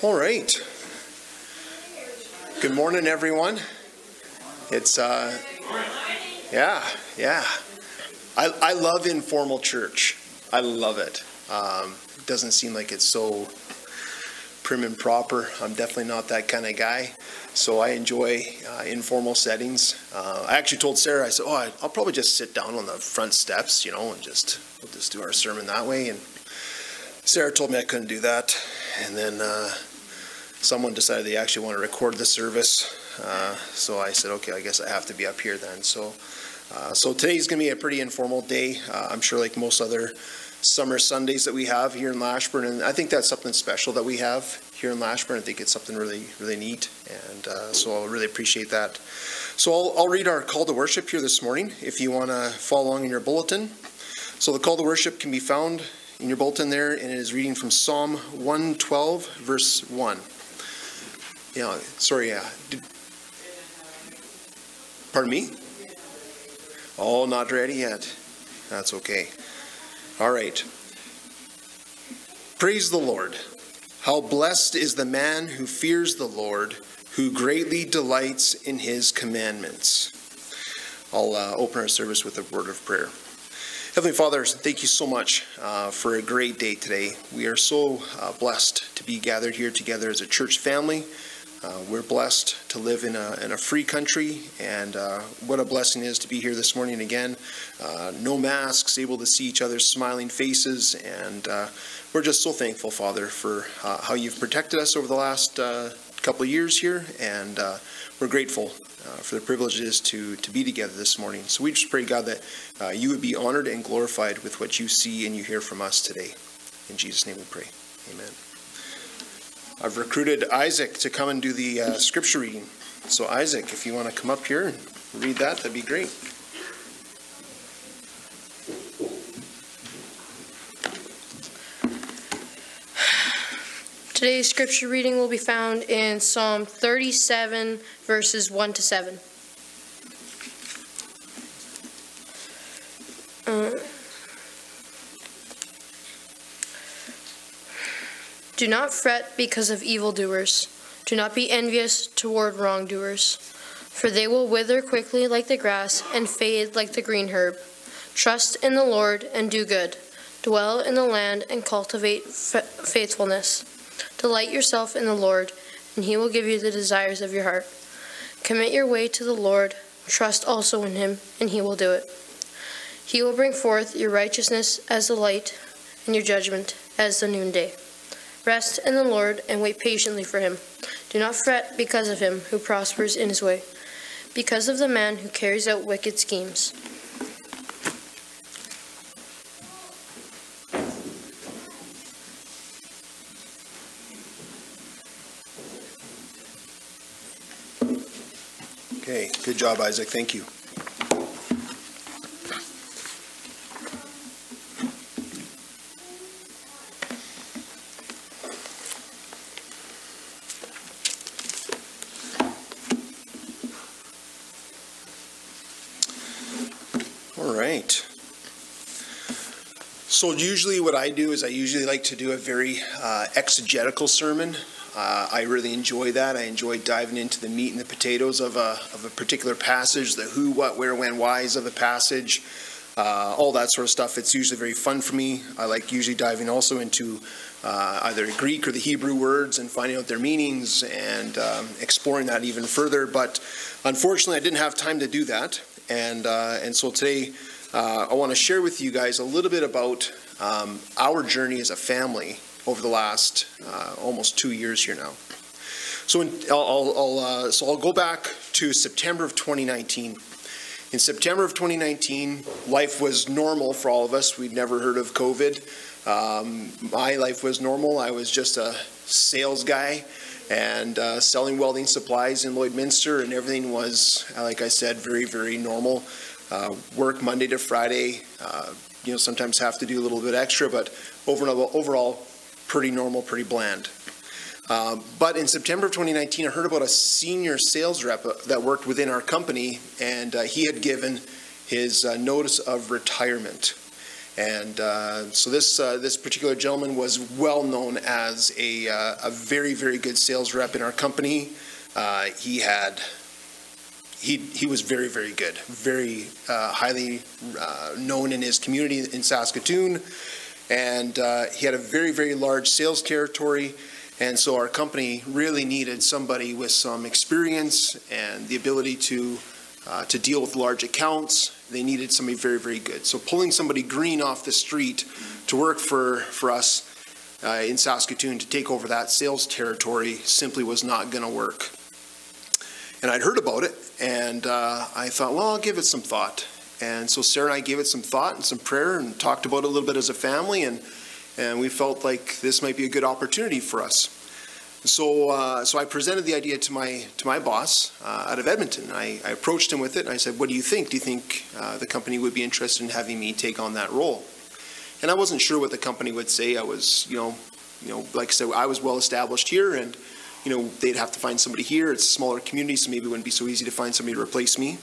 All right. Good morning, everyone. It's, uh, yeah, yeah. I, I love informal church. I love it. Um, it doesn't seem like it's so prim and proper. I'm definitely not that kind of guy. So I enjoy uh, informal settings. Uh, I actually told Sarah, I said, "Oh, I'll probably just sit down on the front steps, you know, and just we'll just do our sermon that way." And Sarah told me I couldn't do that, and then uh, someone decided they actually want to record the service. Uh, so I said, "Okay, I guess I have to be up here then." So, uh, so today's going to be a pretty informal day. Uh, I'm sure, like most other summer Sundays that we have here in Lashburn, and I think that's something special that we have here in Lashburn. I think it's something really, really neat, and uh, so I really appreciate that. So I'll, I'll read our call to worship here this morning. If you want to follow along in your bulletin, so the call to worship can be found in your bulletin there, and it is reading from Psalm 112, verse 1. Yeah, sorry, yeah. Did- Pardon me? Oh, not ready yet. That's okay. All right. Praise the Lord. How blessed is the man who fears the Lord, who greatly delights in his commandments. I'll uh, open our service with a word of prayer. Heavenly Father, thank you so much uh, for a great day today. We are so uh, blessed to be gathered here together as a church family. Uh, we're blessed to live in a, in a free country, and uh, what a blessing it is to be here this morning again. Uh, no masks, able to see each other's smiling faces, and uh, we're just so thankful, Father, for how you've protected us over the last couple of years here, and uh, we're grateful uh, for the privilege it is to, to be together this morning. So we just pray, God, that uh, you would be honored and glorified with what you see and you hear from us today. In Jesus' name we pray. Amen. I've recruited Isaac to come and do the uh, scripture reading. So, Isaac, if you want to come up here and read that, that'd be great. Today's scripture reading will be found in Psalm 37, verses 1 to 7. Uh, Do not fret because of evildoers. Do not be envious toward wrongdoers, for they will wither quickly like the grass and fade like the green herb. Trust in the Lord and do good. Dwell in the land and cultivate fa- faithfulness. Delight yourself in the Lord, and he will give you the desires of your heart. Commit your way to the Lord, trust also in him, and he will do it. He will bring forth your righteousness as the light, and your judgment as the noonday. Rest in the Lord and wait patiently for him. Do not fret because of him who prospers in his way, because of the man who carries out wicked schemes. Okay, good job, Isaac. Thank you. All right. So usually what I do is I usually like to do a very uh, exegetical sermon. Uh, I really enjoy that. I enjoy diving into the meat and the potatoes of a, of a particular passage, the who, what, where, when, whys of a passage, uh, all that sort of stuff. It's usually very fun for me. I like usually diving also into uh, either Greek or the Hebrew words and finding out their meanings and um, exploring that even further. But unfortunately, I didn't have time to do that. And, uh, and so today, uh, I want to share with you guys a little bit about um, our journey as a family over the last uh, almost two years here now. So, in, I'll, I'll, uh, so I'll go back to September of 2019. In September of 2019, life was normal for all of us. We'd never heard of COVID. Um, my life was normal. I was just a sales guy and uh, selling welding supplies in Lloydminster, and everything was, like I said, very, very normal. Uh, work Monday to Friday. Uh, you know, sometimes have to do a little bit extra, but overall, overall pretty normal, pretty bland. Uh, but in September of 2019, I heard about a senior sales rep uh, that worked within our company, and uh, he had given his uh, notice of retirement. And uh, so this, uh, this particular gentleman was well-known as a, a very, very good sales rep in our company. He had, he, he was very, very good, very highly known in his community in Saskatoon. And uh, he had a very, very large sales territory. And so our company really needed somebody with some experience and the ability to, uh, to deal with large accounts. They needed somebody very, very good. So pulling somebody green off the street to work for, for us uh, in Saskatoon to take over that sales territory simply was not going to work. And I'd heard about it, and uh, I thought, well, I'll give it some thought. And so Sarah and I gave it some thought and some prayer and talked about it a little bit as a family, and, and we felt like this might be a good opportunity for us. So, uh, so I presented the idea to my to my boss uh, out of Edmonton. I, I approached him with it, and I said, "What do you think? Do you think uh, the company would be interested in having me take on that role?" And I wasn't sure what the company would say. I was, you know, you know, like I said, I was well established here, and you know, they'd have to find somebody here. It's a smaller community, so maybe it wouldn't be so easy to find somebody to replace me.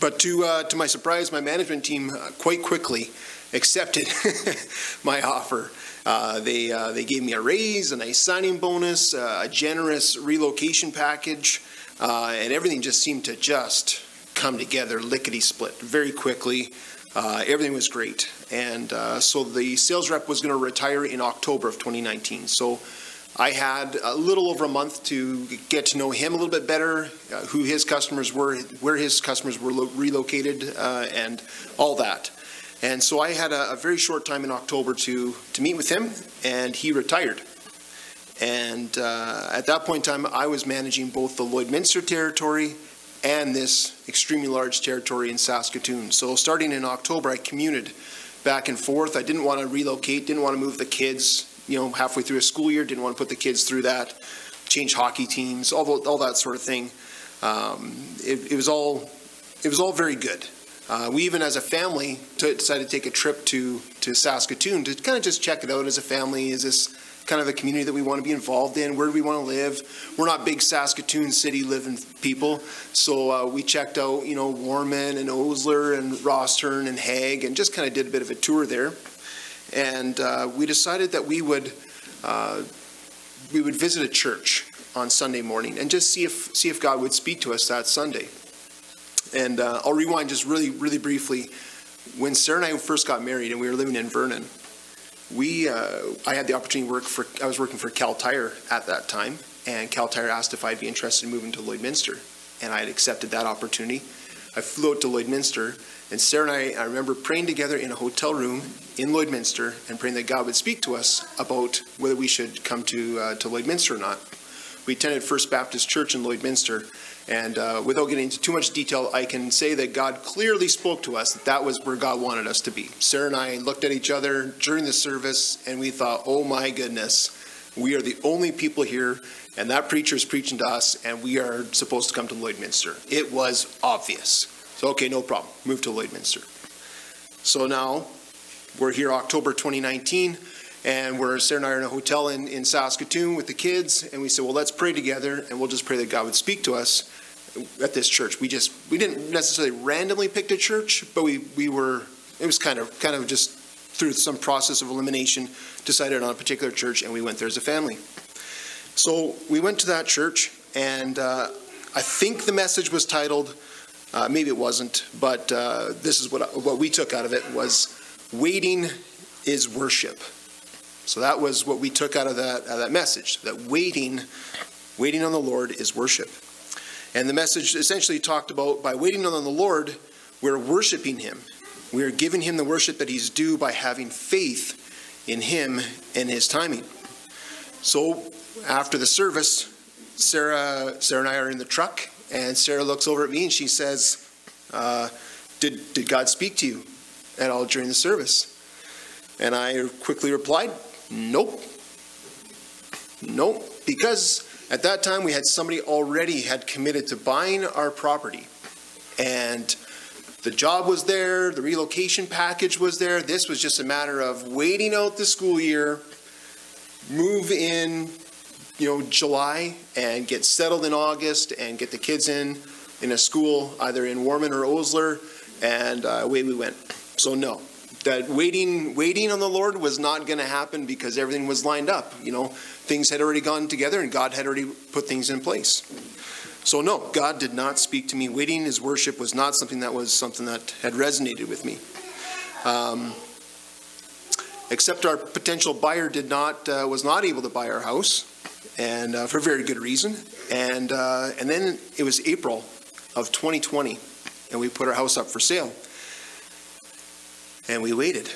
But to uh, to my surprise, my management team uh, quite quickly accepted my offer. Uh, they uh, they gave me a raise, a nice signing bonus, uh, a generous relocation package, uh, and everything just seemed to just come together lickety split very quickly. Everything was great, and so the sales rep was going to retire in October of 2019. So. I had a little over a month to get to know him a little bit better, uh, who his customers were, where his customers were lo- relocated, uh, and all that. And so I had a, a very short time in October to, to meet with him, and he retired. And uh, at that point in time, I was managing both the Lloydminster territory and this extremely large territory in Saskatoon. So starting in October, I commuted back and forth. I didn't want to relocate, didn't want to move the kids, you know, halfway through a school year, didn't want to put the kids through that, change hockey teams, all, all that sort of thing. Um, it, it was all, it was all very good. Uh, we even, as a family, t- decided to take a trip to, to Saskatoon to kind of just check it out as a family. Is this kind of a community that we want to be involved in? Where do we want to live? We're not big Saskatoon city living people, so uh, we checked out, you know, Warman and Osler and Rosthern and Hague, and just kind of did a bit of a tour there. And uh, we decided that we would uh, we would visit a church on Sunday morning and just see if see if God would speak to us that Sunday. And uh, I'll rewind just really, really briefly. When Sarah and I first got married and we were living in Vernon, we uh, I had the opportunity to work for I was working for Kal Tire at that time, and Kal Tire asked if I'd be interested in moving to Lloydminster, and I had accepted that opportunity. I flew out to Lloydminster, and Sarah and I I remember praying together in a hotel room in Lloydminster and praying that God would speak to us about whether we should come to uh, to Lloydminster or not. We attended First Baptist Church in Lloydminster, and uh, without getting into too much detail, I can say that God clearly spoke to us that that was where God wanted us to be. Sarah and I looked at each other during the service, and we thought, "Oh my goodness, we are the only people here, and that preacher is preaching to us, and we are supposed to come to Lloydminster." It was obvious. So okay, no problem. Move to Lloydminster. So now we're here October 2019 and we're Sarah and I are in a hotel in, in Saskatoon with the kids, and we said, well, let's pray together, and we'll just pray that God would speak to us at this church. We just we didn't necessarily randomly pick a church, but we we were it was kind of kind of just through some process of elimination decided on a particular church, and we went there as a family. So we went to that church, and uh, I think the message was titled. Uh, maybe it wasn't, but uh, this is what what we took out of it was waiting is worship. So that was what we took out of that, out of that message, that waiting, waiting on the Lord is worship. And the message essentially talked about by waiting on the Lord, we're worshiping Him. We are giving Him the worship that He's due by having faith in Him and His timing. So after the service, Sarah, Sarah and I are in the truck, and Sarah looks over at me and she says, uh, did, did God speak to you at all during the service? And I quickly replied, Nope. Nope. Because at that time we had somebody already had committed to buying our property. And the job was there, the relocation package was there. This was just a matter of waiting out the school year, move in, you know, July and get settled in August and get the kids in in a school either in Warman or Osler, and uh, away we went. So no, that waiting waiting on the Lord was not going to happen because everything was lined up. You know, things had already gone together and God had already put things in place. So no, God did not speak to me. Waiting His worship was not something that was something that had resonated with me. Um, except our potential buyer did not uh, was not able to buy our house, and uh, for very good reason. And uh, and then it was April of 2020, and we put our house up for sale, and we waited.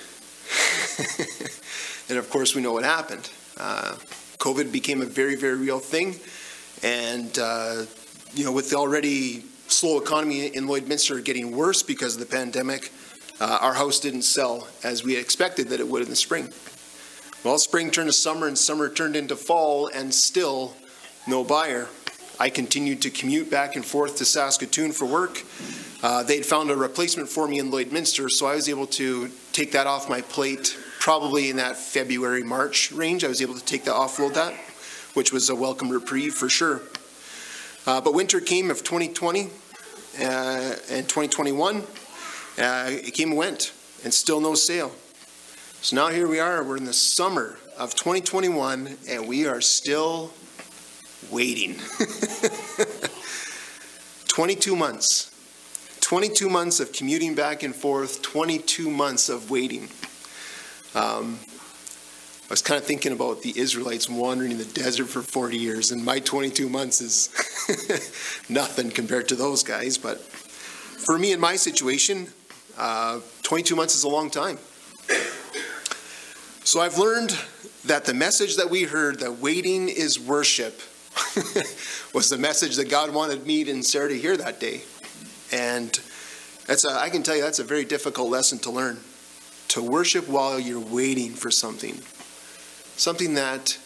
and of course, we know what happened. Uh, COVID became a very very real thing, and uh, you know with the already slow economy in Lloydminster getting worse because of the pandemic uh, our house didn't sell as we expected that it would in the spring. Well, spring turned to summer and summer turned into fall, and still no buyer. I continued to commute back and forth to Saskatoon for work. Uh, they'd found a replacement for me in Lloydminster, so I was able to take that off my plate probably in that February, March range. I was able to take that, offload that, which was a welcome reprieve for sure. Uh, but winter came of 2020 uh, and 2021. Uh, it came and went, and still no sale. So now here we are, we're in the summer of 2021, and we are still waiting. 22 months. 22 months of commuting back and forth, 22 months of waiting. Um, I was kind of thinking about the Israelites wandering in the desert for 40 years, and my 22 months is nothing compared to those guys. But for me in my situation, uh, 22 months is a long time. So I've learned that the message that we heard, that waiting is worship, was the message that God wanted me and Sarah to hear that day. And that's a, I can tell you that's a very difficult lesson to learn. To worship while you're waiting for something. Something that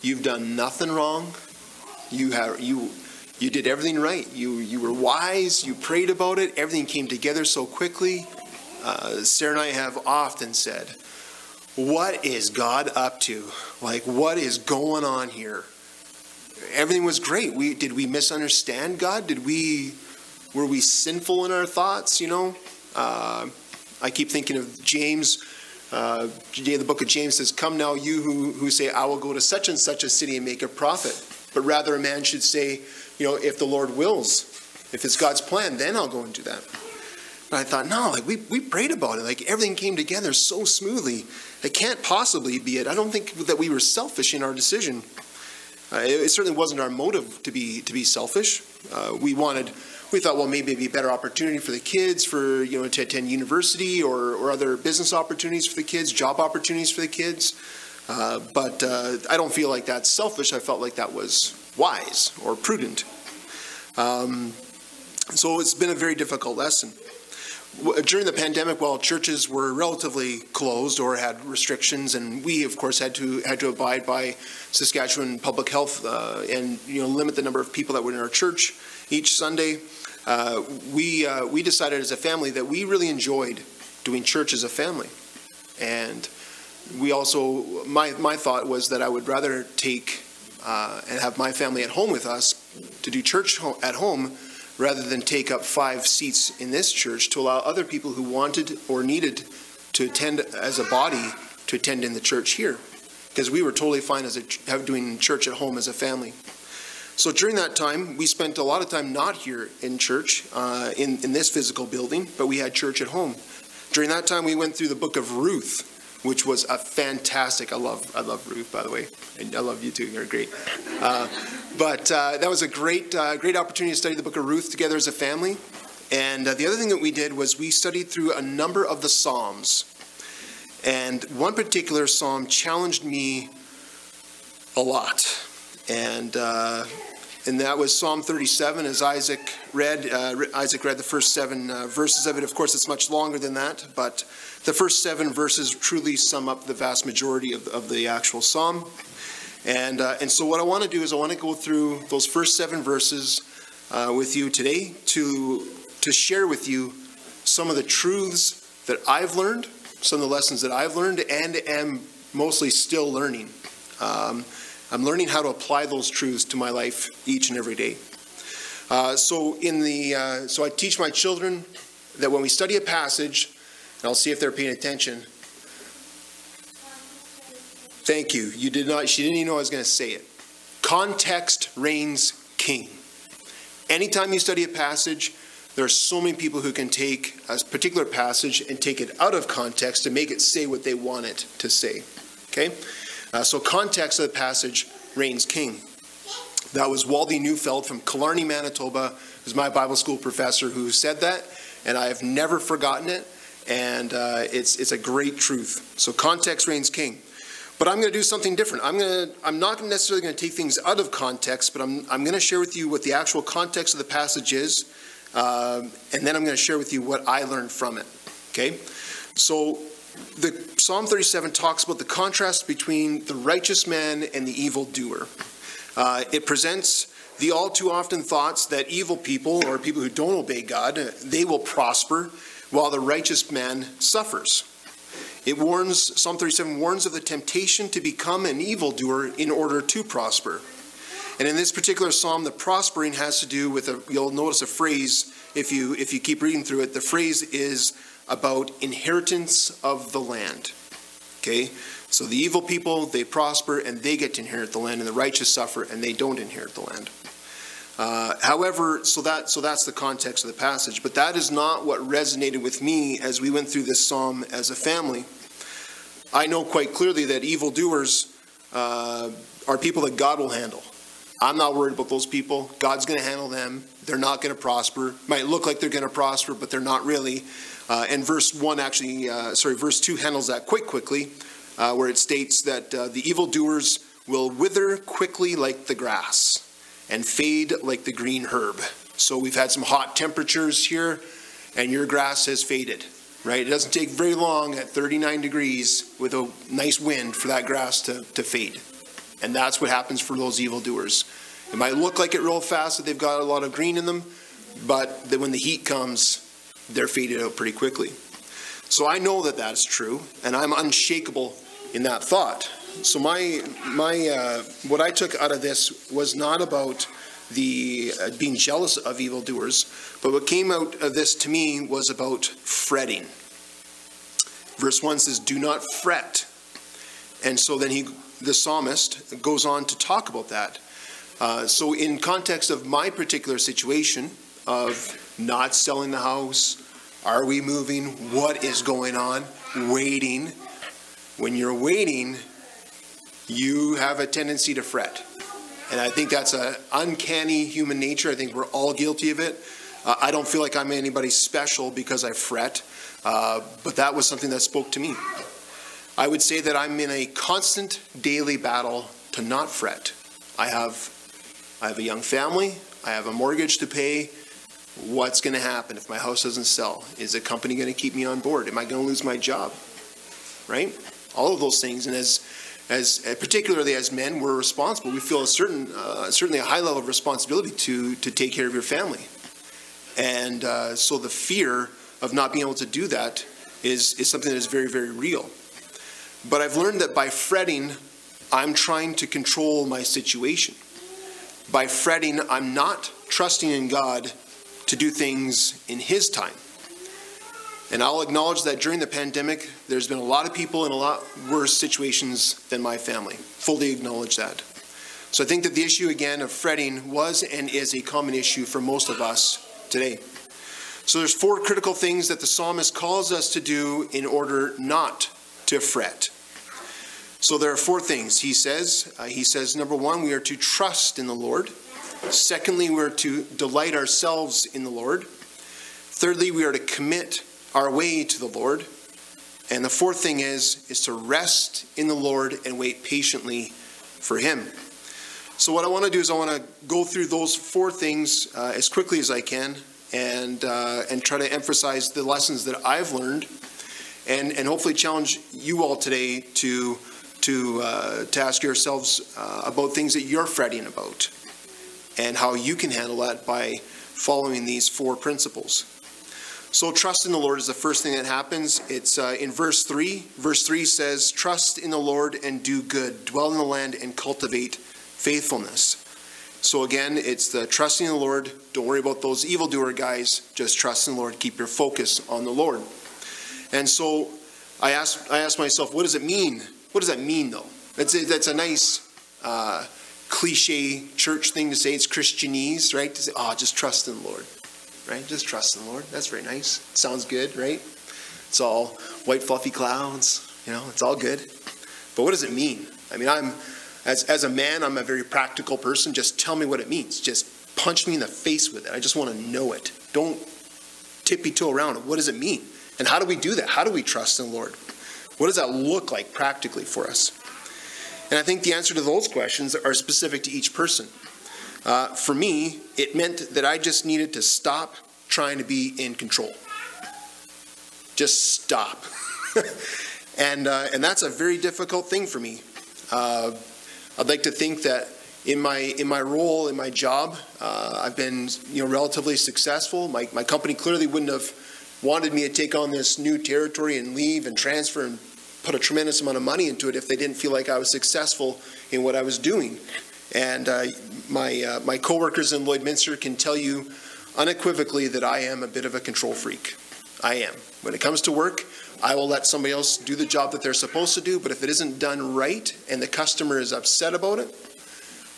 you've done nothing wrong. You have you you did everything right. You you were wise. You prayed about it. Everything came together so quickly. Uh, Sarah and I have often said, "What is God up to? Like, what is going on here?" Everything was great. We did we misunderstand God? Did we were we sinful in our thoughts? You know, uh, I keep thinking of James. Uh, the book of James says, "Come now, you who who say, I will go to such and such a city and make a profit." But rather, a man should say you know, if the Lord wills, if it's God's plan, then I'll go and do that. But I thought, no, like we, we prayed about it. Like everything came together so smoothly. It can't possibly be it. I don't think that we were selfish in our decision. Uh, it, it, certainly wasn't our motive to be to be selfish. Uh, we wanted, we thought, well, maybe it'd be a better opportunity for the kids for you know to attend university or, or other business opportunities for the kids, job opportunities for the kids. Uh, but uh, I don't feel like that's selfish. I felt like that was wise or prudent. Um, so it's been a very difficult lesson. During the pandemic, while churches were relatively closed or had restrictions, and we, of course, had to had to abide by Saskatchewan public health uh, and you know limit the number of people that were in our church each Sunday, uh, we uh, we decided as a family that we really enjoyed doing church as a family, and we also my my thought was that I would rather take uh, and have my family at home with us to do church at home rather than take up five seats in this church to allow other people who wanted or needed to attend as a body to attend in the church here. Because we were totally fine as a, doing church at home as a family. So during that time we spent a lot of time not here in church uh, in, in this physical building but we had church at home. During that time we went through the book of ruth which was a fantastic. I love I love Ruth, by the way, and I love you too. You're great. Uh, but uh, that was a great uh, great opportunity to study the book of Ruth together as a family. And uh, the other thing that we did was we studied through a number of the Psalms, and one particular Psalm challenged me a lot, and. Uh, and that was Psalm 37, as Isaac read. Uh, Isaac read the first seven verses of it. Of course, it's much longer than that, but the first seven verses truly sum up the vast majority of, of the actual psalm. And, uh, and so, what I want to do is, I want to go through those first seven verses uh, with you today to, to share with you some of the truths that I've learned, some of the lessons that I've learned, and am mostly still learning. Um, I'm learning how to apply those truths to my life each and every day. Uh, so, in the, uh, so I teach my children that when we study a passage, and I'll see if they're paying attention. Thank you. You did not, she didn't even know I was going to say it. Context reigns king. Anytime you study a passage, there are so many people who can take a particular passage and take it out of context to make it say what they want it to say. Okay? Uh, so, context of the passage reigns king. That was Wally Neufeld from Killarney, Manitoba, who's my Bible school professor who said that, and I have never forgotten it, and uh, it's, it's a great truth. So, context reigns king. But I'm going to do something different. I'm going to I'm not necessarily going to take things out of context, but I'm I'm going to share with you what the actual context of the passage is, um, and then I'm going to share with you what I learned from it. Okay, so the Psalm 37 talks about the contrast between the righteous man and the evil doer. Uh, it presents the all too often thoughts that evil people or people who don't obey God they will prosper, while the righteous man suffers. It warns, Psalm 37 warns of the temptation to become an evildoer in order to prosper. And in this particular psalm, the prospering has to do with a, you'll notice a phrase if you if you keep reading through it. The phrase is about inheritance of the land. Okay? So the evil people, they prosper and they get to inherit the land, and the righteous suffer and they don't inherit the land. Uh, however, so that so that's the context of the passage, but that is not what resonated with me as we went through this psalm as a family. I know quite clearly that evildoers uh, are people that God will handle. I'm not worried about those people. God's going to handle them. They're not going to prosper. Might look like they're going to prosper, but they're not really. Uh, and verse one actually, uh, sorry, verse two handles that quite quickly, uh, where it states that uh, the evildoers will wither quickly like the grass and fade like the green herb. So we've had some hot temperatures here, and your grass has faded, right? It doesn't take very long at 39 degrees with a nice wind for that grass to, to fade. And that's what happens for those evildoers. It might look like it real fast that they've got a lot of green in them, but when the heat comes, they're faded out pretty quickly. So I know that that's true, and I'm unshakable in that thought. So my my uh, what I took out of this was not about the uh, being jealous of evildoers, but what came out of this to me was about fretting. Verse one says, "Do not fret," and so then he, the psalmist, goes on to talk about that. Uh, so in context of my particular situation of not selling the house, are we moving? What is going on? Waiting. When you're waiting, you have a tendency to fret. And I think that's an uncanny human nature. I think we're all guilty of it. Uh, I don't feel like I'm anybody special because I fret, uh, but that was something that spoke to me. I would say that I'm in a constant daily battle to not fret. I have, I have a young family. I have a mortgage to pay. What's going to happen if my house doesn't sell? Is the company going to keep me on board? Am I going to lose my job? Right? All of those things. And as as particularly as men, we're responsible. We feel a certain, uh, certainly a high level of responsibility to to take care of your family, and uh, so the fear of not being able to do that is is something that is very very real. But I've learned that by fretting, I'm trying to control my situation. By fretting, I'm not trusting in God to do things in His time. And I'll acknowledge that during the pandemic, there's been a lot of people in a lot worse situations than my family. Fully acknowledge that. So I think that the issue again of fretting was and is a common issue for most of us today. So there's four critical things that the psalmist calls us to do in order not to fret. So there are four things. He says, uh, he says number 1, we are to trust in the Lord. Secondly, we're to delight ourselves in the Lord. Thirdly, we are to commit our way to the Lord. And the fourth thing is is to rest in the Lord and wait patiently for him. So what I want to do is I want to go through those four things uh, as quickly as I can and uh, and try to emphasize the lessons that I've learned and and hopefully challenge you all today to to uh, to ask yourselves uh, about things that you're fretting about and how you can handle that by following these four principles. So, trust in the Lord is the first thing that happens. It's uh, in verse 3. Verse 3 says, Trust in the Lord and do good, dwell in the land and cultivate faithfulness. So, again, it's the trusting in the Lord. Don't worry about those evildoer guys. Just trust in the Lord. Keep your focus on the Lord. And so I asked, I asked myself, what does it mean? What does that mean, though? That's a, that's a nice uh, cliche church thing to say. It's Christianese, right? To say, oh, just trust in the Lord, right? Just trust in the Lord. That's very nice. Sounds good, right? It's all white fluffy clouds, you know, it's all good. But what does it mean? I mean, I'm, as, as a man, I'm a very practical person. Just tell me what it means. Just punch me in the face with it. I just want to know it. Don't tippy toe around it. What does it mean? And how do we do that? How do we trust in the Lord? What does that look like practically for us? And I think the answer to those questions are specific to each person. Uh, for me, it meant that I just needed to stop trying to be in control. Just stop. and, uh, and that's a very difficult thing for me. Uh, I'd like to think that in my in my role in my job, uh, I've been you know relatively successful. My my company clearly wouldn't have wanted me to take on this new territory and leave and transfer and put a tremendous amount of money into it if they didn't feel like I was successful in what I was doing. And uh, my uh, my coworkers in Lloydminster can tell you unequivocally that I am a bit of a control freak. I am. When it comes to work, I will let somebody else do the job that they're supposed to do, but if it isn't done right and the customer is upset about it,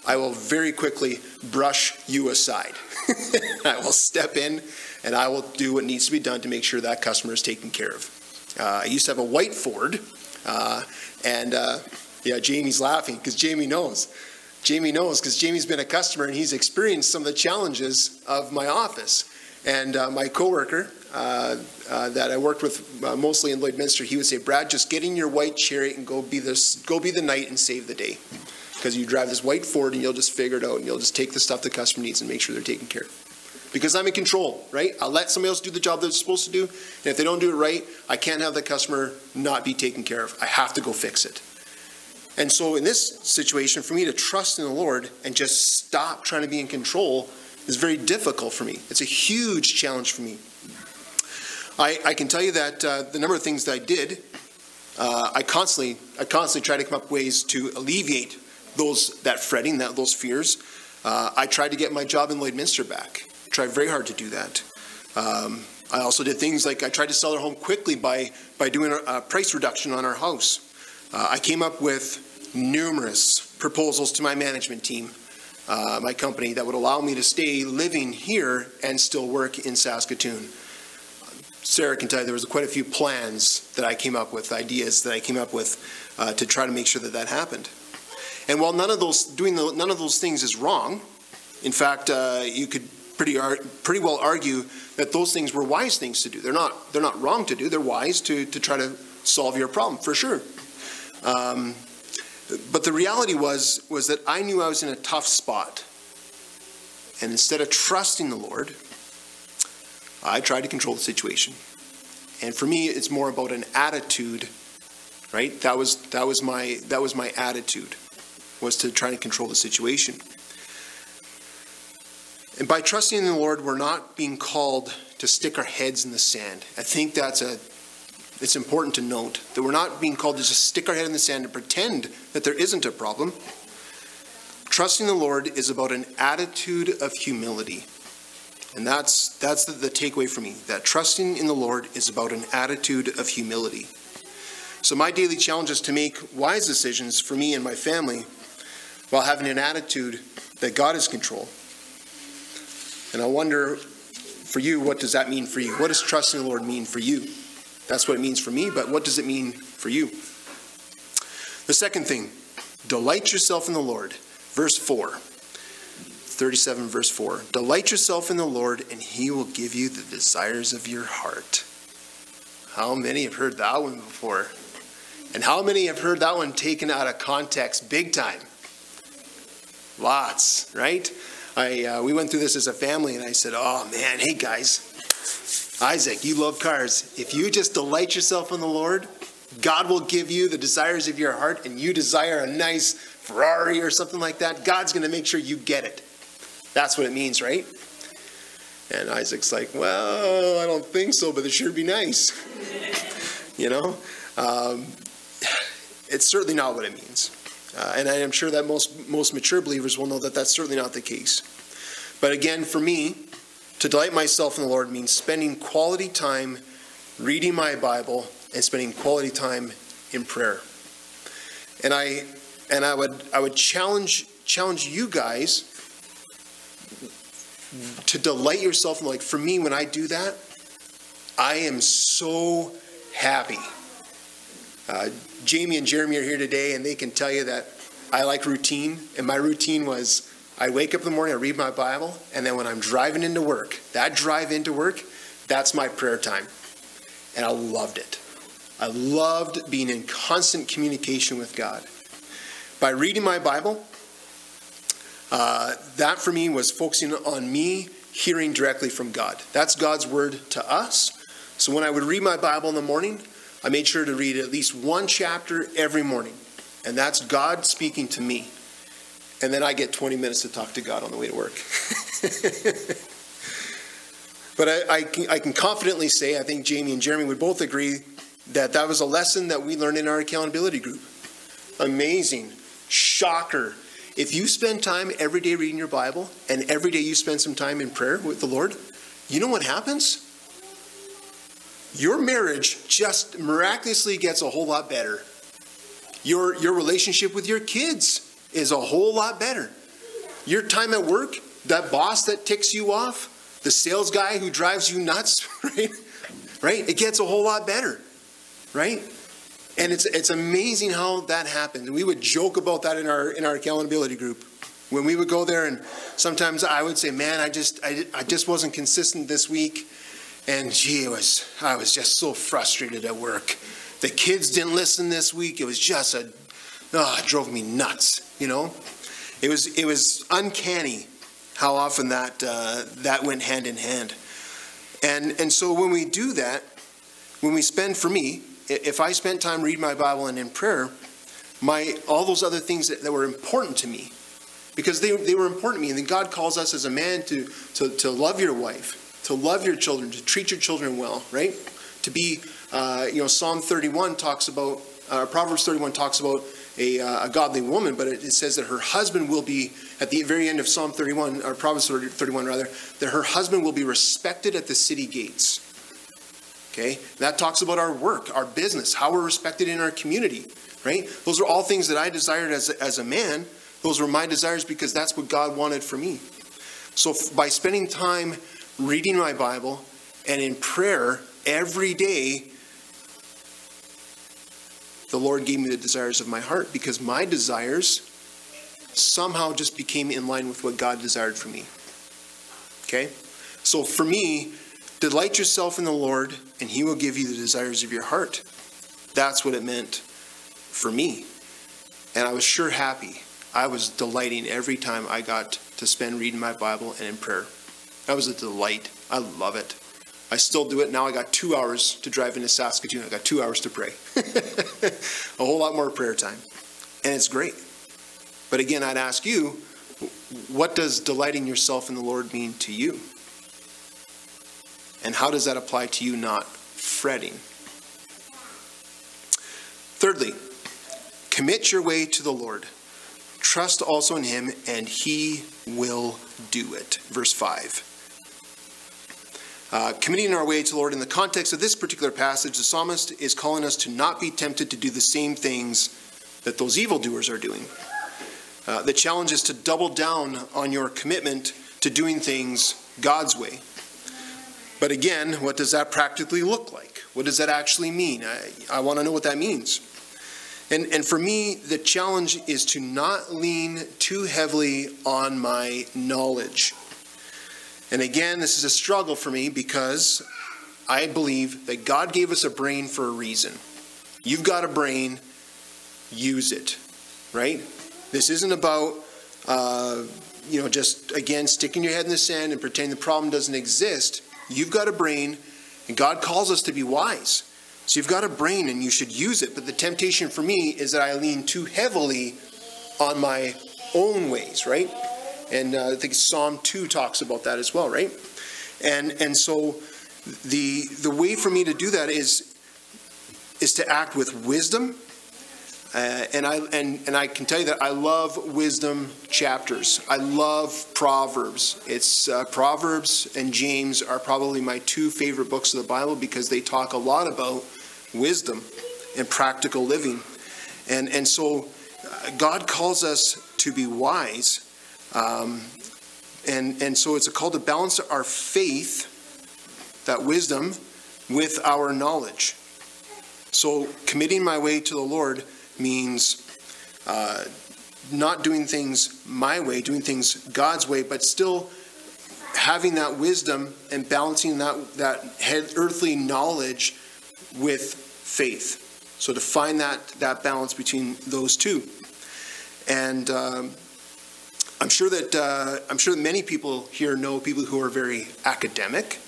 I will very quickly brush you aside. I will step in and I will do what needs to be done to make sure that customer is taken care of. Uh, I used to have a white Ford, uh, and uh, yeah, Jamie's laughing because Jamie knows. Jamie knows because Jamie's been a customer and he's experienced some of the challenges of my office. And uh, my coworker uh, uh, that I worked with uh, mostly in Lloydminster, he would say, "Brad, just get in your white chariot and go be this, go be the knight and save the day." because you drive this white Ford and you'll just figure it out and you'll just take the stuff the customer needs and make sure they're taken care of. Because I'm in control, right? I'll let somebody else do the job they're supposed to do, and if they don't do it right, I can't have the customer not be taken care of. I have to go fix it. And so in this situation, for me to trust in the Lord and just stop trying to be in control is very difficult for me. It's a huge challenge for me. I, I can tell you that uh, the number of things that I did, uh, I constantly, I constantly try to come up ways to alleviate those that fretting, that those fears. Uh, I tried to get my job in Lloydminster back. Tried very hard to do that. Um, I also did things like I tried to sell our home quickly by by doing a, a price reduction on our house. Uh, I came up with numerous proposals to my management team, uh, my company, that would allow me to stay living here and still work in Saskatoon. Sarah can tell you there was quite a few plans that I came up with, ideas that I came up with uh, to try to make sure that that happened. And while none of those doing the, none of those things is wrong, in fact, uh, you could pretty ar- pretty well argue that those things were wise things to do. They're not they're not wrong to do. They're wise to to try to solve your problem for sure. Um, but the reality was was that I knew I was in a tough spot, and instead of trusting the Lord, I tried to control the situation. And for me, it's more about an attitude, right? That was that was my that was my attitude was to try to control the situation. And by trusting in the Lord, we're not being called to stick our heads in the sand. I think that's a it's important to note that we're not being called to just stick our head in the sand and pretend that there isn't a problem. Trusting the Lord is about an attitude of humility. And that's that's the, the takeaway for me. That trusting in the Lord is about an attitude of humility. So my daily challenge is to make wise decisions for me and my family while having an attitude that God is control. And I wonder for you, what does that mean for you? What does trusting the Lord mean for you? That's what it means for me, but what does it mean for you? The second thing, delight yourself in the Lord. Verse 4. 37 verse 4. Delight yourself in the Lord, and he will give you the desires of your heart. How many have heard that one before? And how many have heard that one taken out of context big time? Lots, right? I uh, we went through this as a family, and I said, "Oh man, hey guys, Isaac, you love cars. If you just delight yourself in the Lord, God will give you the desires of your heart, and you desire a nice Ferrari or something like that. God's going to make sure you get it. That's what it means, right?" And Isaac's like, "Well, I don't think so, but it sure be nice." you know, um, it's certainly not what it means. Uh, and I am sure that most, most mature believers will know that that's certainly not the case. But again, for me, to delight myself in the Lord means spending quality time reading my Bible, and spending quality time in prayer. And I and I would I would challenge challenge you guys to delight yourself in like for me when I do that, I am so happy. Uh, Jamie and Jeremy are here today, and they can tell you that I like routine, and my routine was I wake up in the morning, I read my Bible, and then when I'm driving into work, that drive into work, that's my prayer time. And I loved it. I loved being in constant communication with God. By reading my Bible, uh, that for me was focusing on me hearing directly from God. That's God's word to us. So when I would read my Bible in the morning, I made sure to read at least one chapter every morning. And that's God speaking to me. And then I get 20 minutes to talk to God on the way to work. but I, I, can, I can confidently say, I think Jamie and Jeremy would both agree that that was a lesson that we learned in our accountability group. Amazing. Shocker. If you spend time every day reading your Bible and every day you spend some time in prayer with the Lord, you know what happens? Your marriage just miraculously gets a whole lot better. Your, your relationship with your kids is a whole lot better. Your time at work, that boss that ticks you off, the sales guy who drives you nuts, right? Right? It gets a whole lot better, right? And it's it's amazing how that happened. We would joke about that in our in our accountability group. When we would go there and sometimes I would say, "Man, I just I, I just wasn't consistent this week." And gee, was I was just so frustrated at work. The kids didn't listen this week. It was just a oh, it drove me nuts, you know? It was it was uncanny how often that uh, that went hand in hand. And and so when we do that, when we spend for me, if I spent time reading my Bible and in prayer, my all those other things that, that were important to me, because they, they were important to me. And then God calls us as a man to, to, to love your wife, to love your children, to treat your children well, right? To be, uh, you know, Psalm 31 talks about, uh, Proverbs 31 talks about a, uh, a godly woman, but it, it, says that her husband will be, at the very end of Psalm 31, or Proverbs 31 rather, that her husband will be respected at the city gates. Okay? That talks about our work, our business, how we're respected in our community, right? Those are all things that I desired as a, as a man. Those were my desires because that's what God wanted for me. So by spending time reading my Bible and in prayer every day, the Lord gave me the desires of my heart because my desires somehow just became in line with what God desired for me. Okay? So for me, Delight yourself in the Lord, and He will give you the desires of your heart. That's what it meant for me. And I was sure happy. I was delighting every time I got to spend reading my Bible and in prayer. That was a delight. I love it. I still do it. Now I got two hours to drive into Saskatoon. I got two hours to pray. a whole lot more prayer time. And it's great. But again, I'd ask you, what does delighting yourself in the Lord mean to you? And how does that apply to you not fretting? Thirdly, commit your way to the Lord. Trust also in him, and he will do it. Verse 5. Uh, committing our way to the Lord in the context of this particular passage, the psalmist is calling us to not be tempted to do the same things that those evildoers are doing. Uh, the challenge is to double down on your commitment to doing things God's way. But again, what does that practically look like? What does that actually mean? I, I want to know what that means. And, and for me, the challenge is to not lean too heavily on my knowledge. And again, this is a struggle for me because I believe that God gave us a brain for a reason. You've got a brain, use it, right? This isn't about, uh, you know, just again sticking your head in the sand and pretending the problem doesn't exist. You've got a brain, and God calls us to be wise. So you've got a brain and you should use it. But the temptation for me is that I lean too heavily on my own ways, right? And uh, I think Psalm 2 talks about that as well, right? And and so the the way for me to do that is is to act with wisdom Uh, and I and and I can tell you that I love wisdom chapters. I love Proverbs. It's uh, Proverbs and James are probably my two favorite books of the Bible because they talk a lot about wisdom and practical living. And and so uh, God calls us to be wise. Um, and and so it's a call to balance our faith, that wisdom, with our knowledge. So committing my way to the Lord means uh, not doing things my way, doing things God's way, but still having that wisdom and balancing that, that head, earthly knowledge with faith. So to find that, that balance between those two. And um, I'm sure that uh, I'm sure that many people here know people who are very academic,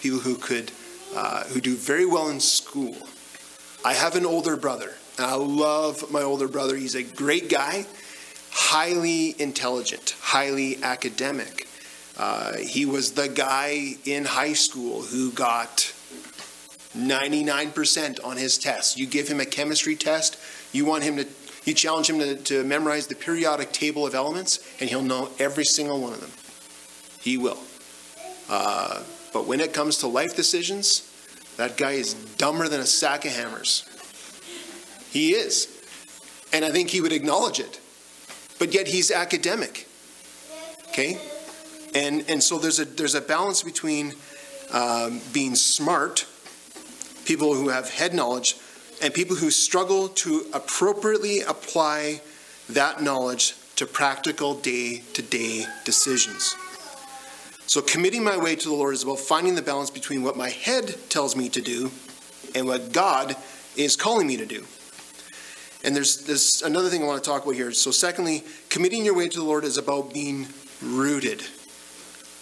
people who could uh, who do very well in school. I have an older brother I love my older brother. He's a great guy, highly intelligent, highly academic. Uh, he was the guy in high school who got 99% on his test. You give him a chemistry test, you want him to, you challenge him to, to memorize the periodic table of elements, and he'll know every single one of them. He will. Uh, but when it comes to life decisions, that guy is dumber than a sack of hammers. He is. And I think he would acknowledge it. But yet he's academic. Okay? And, and so there's a, there's a balance between um, being smart, people who have head knowledge, and people who struggle to appropriately apply that knowledge to practical day to day decisions. So, committing my way to the Lord is about finding the balance between what my head tells me to do and what God is calling me to do. And there's, another thing I want to talk about here. So, secondly, committing your way to the Lord is about being rooted,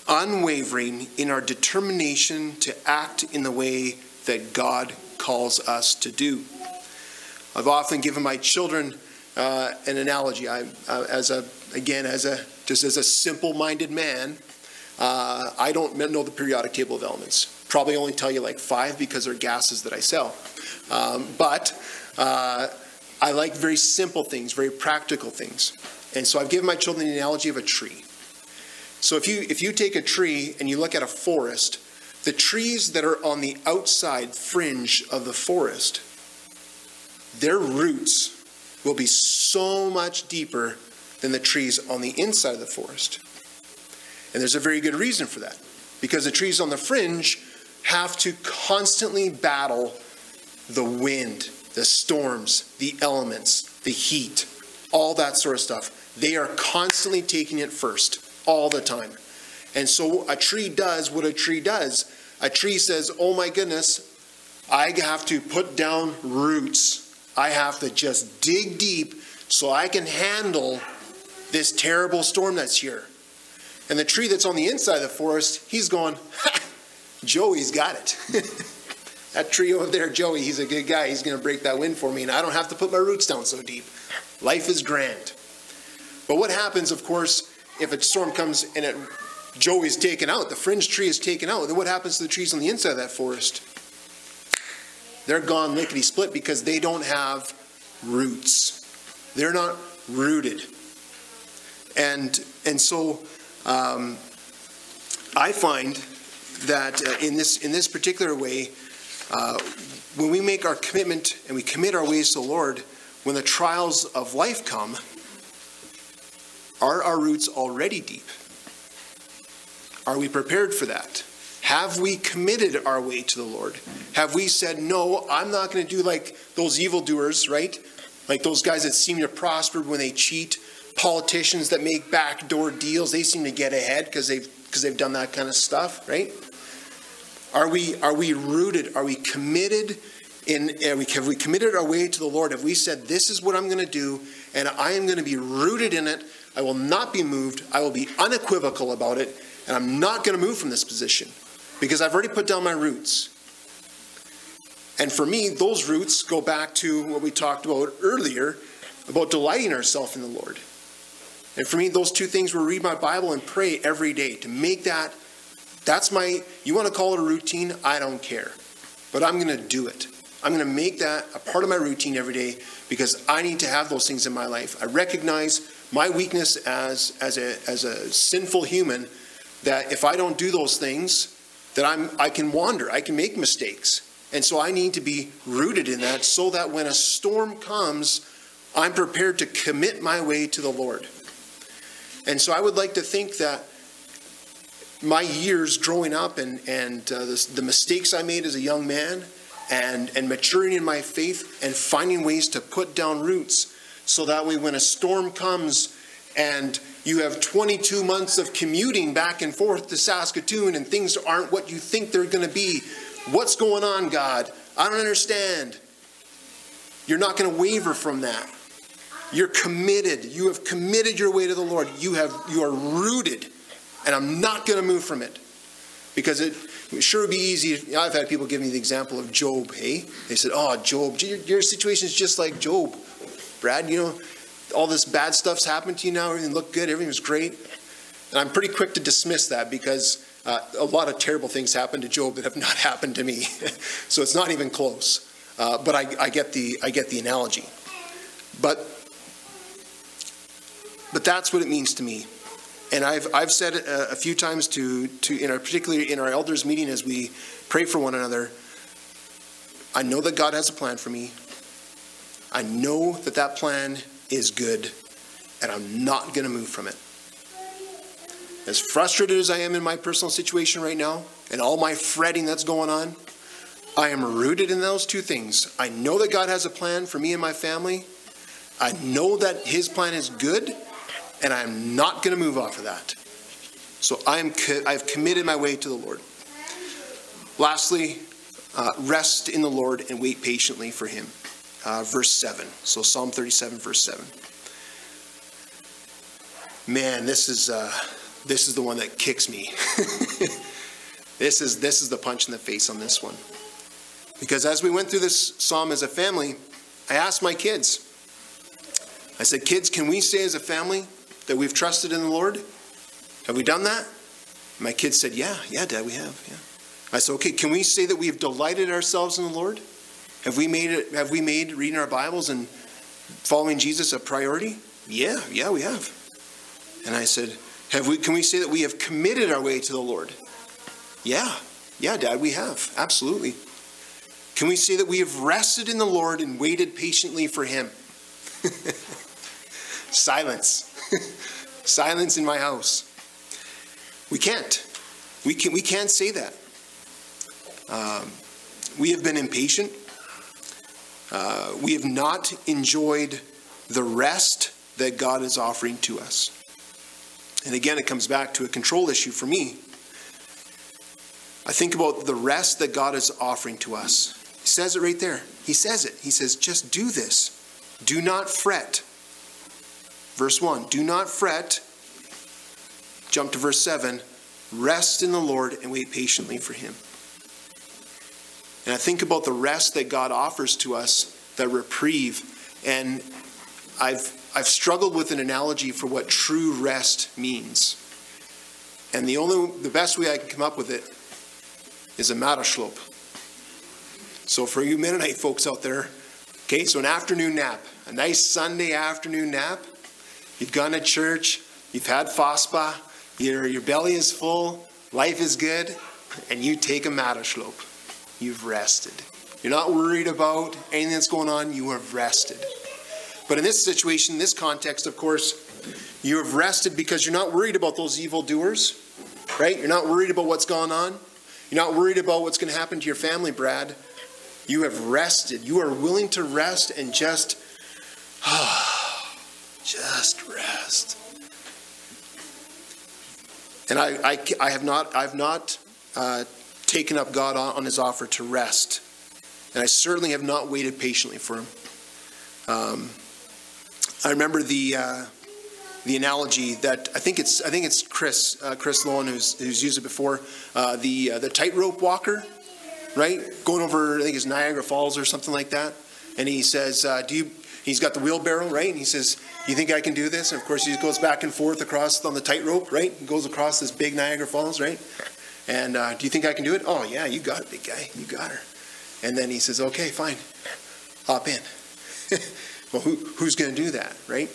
unwavering in our determination to act in the way that God calls us to do. I've often given my children uh, an analogy. I, uh, as a again, as a just as a simple-minded man, uh, I don't know the periodic table of elements. Probably only tell you like five because they're gases that I sell. Um, but uh, I like very simple things, very practical things. And so I've given my children the analogy of a tree. So if you if you take a tree and you look at a forest, the trees that are on the outside fringe of the forest, their roots will be so much deeper than the trees on the inside of the forest. And there's a very good reason for that. Because the trees on the fringe have to constantly battle the wind the storms, the elements, the heat, all that sort of stuff. They are constantly taking it first, all the time. And so a tree does what a tree does. A tree says, Oh my goodness, I have to put down roots. I have to just dig deep so I can handle this terrible storm that's here. And the tree that's on the inside of the forest, he's going, Joey's got it. that tree over there, Joey, he's a good guy. He's going to break that wind for me, and I don't have to put my roots down so deep. Life is grand. But what happens, of course, if a storm comes and it, Joey's taken out, the fringe tree is taken out, then what happens to the trees on the inside of that forest? They're gone lickety split because they don't have roots. They're not rooted. And, and so um, I find that uh, in, this, in this particular way, uh, when we make our commitment and we commit our ways to the Lord, when the trials of life come, are our roots already deep? Are we prepared for that? Have we committed our way to the Lord? Have we said, no, I'm not going to do like those evildoers, right? Like those guys that seem to prosper when they cheat, politicians that make backdoor deals, they seem to get ahead because they've because they've done that kind of stuff, right? Are we, are we rooted? Are we committed in, we, have we committed our way to the Lord? Have we said, this is what I'm going to do, and I am going to be rooted in it? I will not be moved. I will be unequivocal about it, and I'm not going to move from this position because I've already put down my roots. And for me, those roots go back to what we talked about earlier about delighting ourselves in the Lord. And for me, those two things were read my Bible and pray every day to make that that's my, you want to call it a routine? I don't care. But I'm going to do it. I'm going to make that a part of my routine every day because I need to have those things in my life. I recognize my weakness as, as, a, as a sinful human that if I don't do those things, that I'm, I can wander, I can make mistakes. And so I need to be rooted in that so that when a storm comes, I'm prepared to commit my way to the Lord. And so I would like to think that my years growing up and, and uh, the, the mistakes I made as a young man and, and maturing in my faith and finding ways to put down roots so that way when a storm comes and you have 22 months of commuting back and forth to Saskatoon and things aren't what you think they're going to be. What's going on, God? I don't understand. You're not going to waver from that. You're committed. You have committed your way to the Lord. You have you are rooted, and I'm not going to move from it. Because it, it sure would be easy. I've had people give me the example of Job, hey? They said, Oh, Job, your, your situation is just like Job. Brad, you know, all this bad stuff's happened to you now, everything looked good, everything was great. And I'm pretty quick to dismiss that because uh, a lot of terrible things happened to Job that have not happened to me. so it's not even close. Uh, but I, I, get the, I get the analogy. But, but that's what it means to me. And I've, I've said it a, a few times to, to in our, particularly in our elders meeting as we pray for one another. I know that God has a plan for me. I know that that plan is good, and I'm not going to move from it. As frustrated as I am in my personal situation right now, and all my fretting that's going on, I am rooted in those two things. I know that God has a plan for me and my family. I know that His plan is good, and I'm not going to move off of that. So I'm co- I've committed my way to the Lord. Lastly, uh, rest in the Lord and wait patiently for Him uh, verse 7. So Psalm 37, verse 7. Man, this is, uh, this is the one that kicks me. this, is, this is the punch in the face on this one. Because as we went through this psalm as a family, I asked my kids, I said, Kids, can we say as a family that we've trusted in the Lord? Have we done that? My kids said, Yeah, yeah, Dad, we have. Yeah. I said, Okay, can we say that we've delighted ourselves in the Lord? Have we made it? Have we made reading our Bibles and following Jesus a priority? Yeah, yeah, we have. And I said, have we? Can we say that we have committed our way to the Lord? Yeah, yeah, Dad, we have absolutely. Can we say that we have rested in the Lord and waited patiently for Him? Silence. Silence in my house. We can't. We, can, we can't say that. Um, we have been impatient. Uh, we have not enjoyed the rest that God is offering to us. And again, it comes back to a control issue for me. I think about the rest that God is offering to us. He says it right there. He says it. He says, just do this. Do not fret. Verse 1 Do not fret. Jump to verse 7 Rest in the Lord and wait patiently for him. And I think about the rest that God offers to us, that reprieve. And I've, I've struggled with an analogy for what true rest means. And the only, the best way I can come up with it is a Matashlop. So for you Mennonite folks out there, okay, so an afternoon nap, a nice Sunday afternoon nap. You've gone to church, you've had Faspa, your, your belly is full, life is good, and you take a Matashlop you've rested. You're not worried about anything that's going on, you have rested. But in this situation, this context, of course, you have rested because you're not worried about those evil doers, right? You're not worried about what's going on. You're not worried about what's going to happen to your family, Brad. You have rested. You are willing to rest and just, ah, just rest. And I, I, I have not, I've not uh, taken up God on his offer to rest. And I certainly have not waited patiently for him. Um, I remember the uh, the analogy that I think it's I think it's Chris uh, Chris Lowen who's, who's used it before uh, the uh, the tightrope walker, right? Going over I think it's Niagara Falls or something like that, and he says, uh, "Do you?" He's got the wheelbarrow, right? And he says, "You think I can do this?" And of course, he goes back and forth across on the tightrope, right? He goes across this big Niagara Falls, right? And uh, do you think I can do it? Oh, yeah, you got it, big guy. You got her. And then he says, okay, fine, hop in. well, who, who's going to do that, right?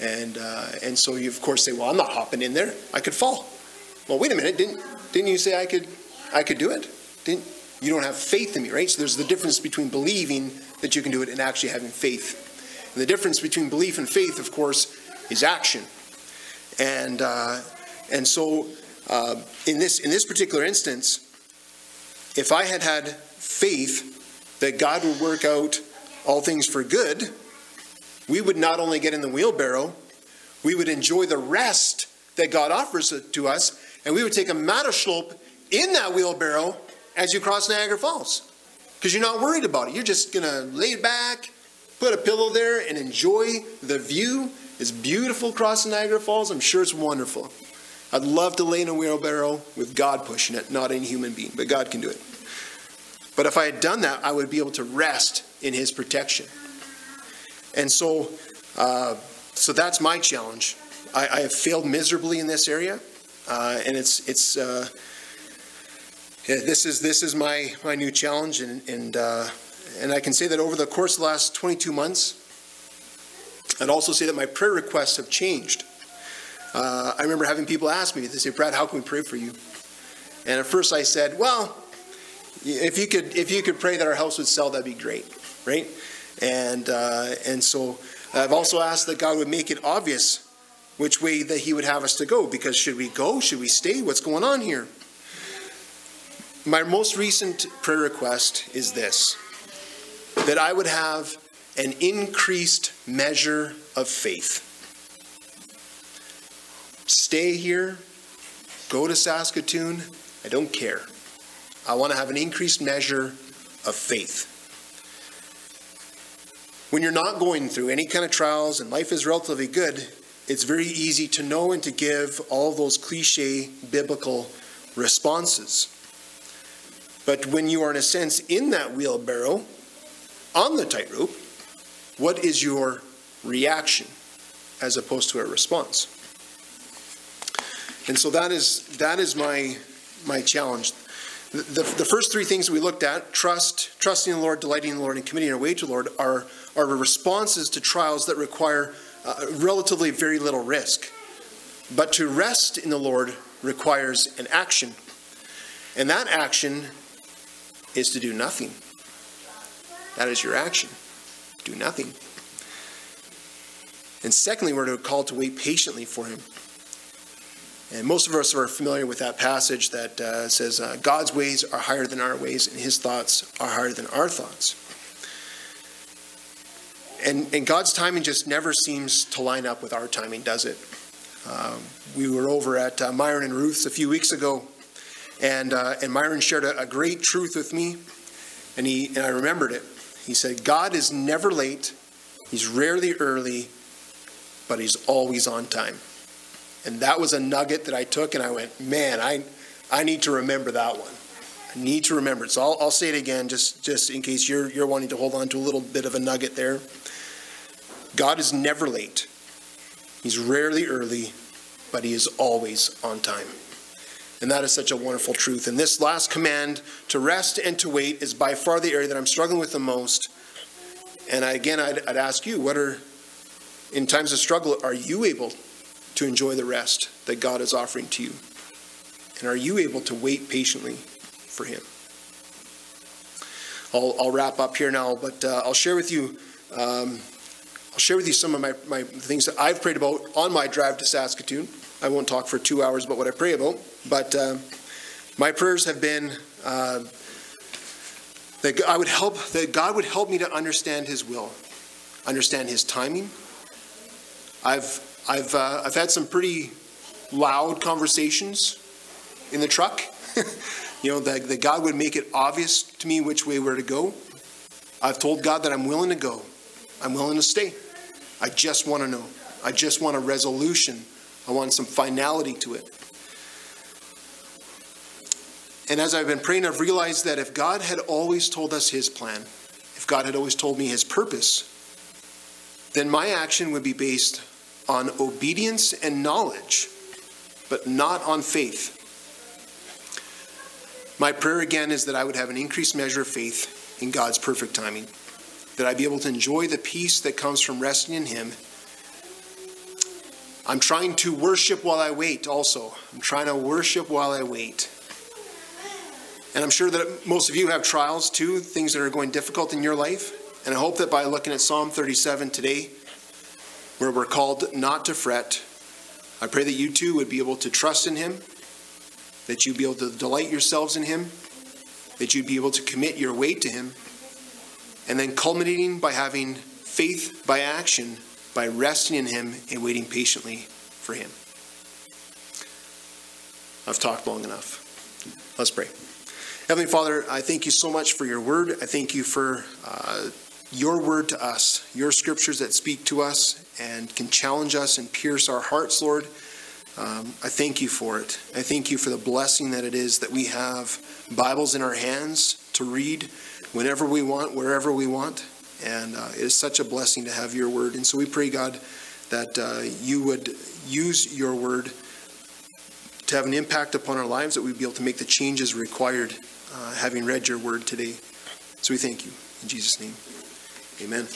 And, uh, and so you, of course, say, well, I'm not hopping in there. I could fall. Well, wait a minute. Didn't, didn't you say I could, I could do it? Didn't, you don't have faith in me, right? So there's the difference between believing that you can do it and actually having faith. And the difference between belief and faith, of course, is action. And, uh, and so uh, in, this, in this particular instance, if I had had faith that God would work out all things for good, we would not only get in the wheelbarrow, we would enjoy the rest that God offers to us, and we would take a Matterschlope in that wheelbarrow as you cross Niagara Falls. Because you're not worried about it. You're just going to lay back, put a pillow there, and enjoy the view. It's beautiful crossing Niagara Falls. I'm sure it's wonderful. I'd love to lay in a wheelbarrow with God pushing it, not any human being, but God can do it. But if I had done that, I would be able to rest in His protection. And so, uh, so that's my challenge. I, I, have failed miserably in this area, uh, and it's it's uh, this is this is my my new challenge, and and uh, and I can say that over the course of the last 22 months, I'd also say that my prayer requests have changed. Uh, I remember having people ask me, they say, Brad, how can we pray for you? And at first I said, well, if you could if you could pray that our house would sell, that'd be great, right? And, uh, and so I've also asked that God would make it obvious which way that He would have us to go. Because should we go? Should we stay? What's going on here? My most recent prayer request is this that I would have an increased measure of faith. Stay here, go to Saskatoon, I don't care. I want to have an increased measure of faith when you're not going through any kind of trials and life is relatively good, it's very easy to know and to give all those cliche biblical responses. But when you are, in a sense, in that wheelbarrow, on the tightrope, what is your reaction as opposed to a response? And so that is that is my my challenge. The, the first three things we looked at trust, trusting the Lord, delighting in the Lord, and committing our way to the Lord are, are responses to trials that require uh, relatively very little risk. But to rest in the Lord requires an action. And that action is to do nothing. That is your action. Do nothing. And secondly, we're called to wait patiently for Him. And most of us are familiar with that passage that uh, says, uh, God's ways are higher than our ways, and his thoughts are higher than our thoughts. And, and God's timing just never seems to line up with our timing, does it? Uh, we were over at uh, Myron and Ruth's a few weeks ago, and, uh, and Myron shared a, a, great truth with me, and, he, and I remembered it. He said, God is never late, he's rarely early, but he's always on time. And that was a nugget that I took and I went, man, I, I need to remember that one. I need to remember it. So I'll, I'll say it again just, just in case you're, you're wanting to hold on to a little bit of a nugget there. God is never late. He's rarely early, but he is always on time. And that is such a wonderful truth. And this last command to rest and to wait is by far the area that I'm struggling with the most. And I, again, I'd, I'd ask you, what are, in times of struggle, are you able to enjoy the rest that God is offering to you? And are you able to wait patiently for Him? I'll, I'll wrap up here now, but uh, I'll share with you. Um, I'll share with you some of my, my things that I've prayed about on my drive to Saskatoon. I won't talk for two hours about what I pray about, but uh, my prayers have been uh, that I would help, that God would help me to understand His will, understand His timing. I've I've, uh, I've had some pretty loud conversations in the truck. you know, that, that God would make it obvious to me which way we're to go. I've told God that I'm willing to go. I'm willing to stay. I just want to know. I just want a resolution. I want some finality to it. And as I've been praying, I've realized that if God had always told us his plan, if God had always told me his purpose, then my action would be based on obedience and knowledge, but not on faith. My prayer again is that I would have an increased measure of faith in God's perfect timing. That I'd be able to enjoy the peace that comes from resting in Him. I'm trying to worship while I wait also. I'm trying to worship while I wait. And I'm sure that most of you have trials too, things that are going difficult in your life. And I hope that by looking at Psalm 37 today, where we're called not to fret, I pray that you too would be able to trust in Him, that you'd be able to delight yourselves in Him, that you'd be able to commit your weight to Him, and then culminating by having faith by action, by resting in Him and waiting patiently for Him. I've talked long enough. Let's pray. Heavenly Father, I thank you so much for your word. I thank you for uh, your word to us, your scriptures that speak to us and can challenge us and pierce our hearts, Lord. Um, I thank you for it. I thank you for the blessing that it is that we have Bibles in our hands to read whenever we want, wherever we want. And uh, it is such a blessing to have your word. And so we pray, God, that uh, you would use your word to have an impact upon our lives, that we'd be able to make the changes required, uh, having read your word today. So we thank you. In Jesus' name, amen.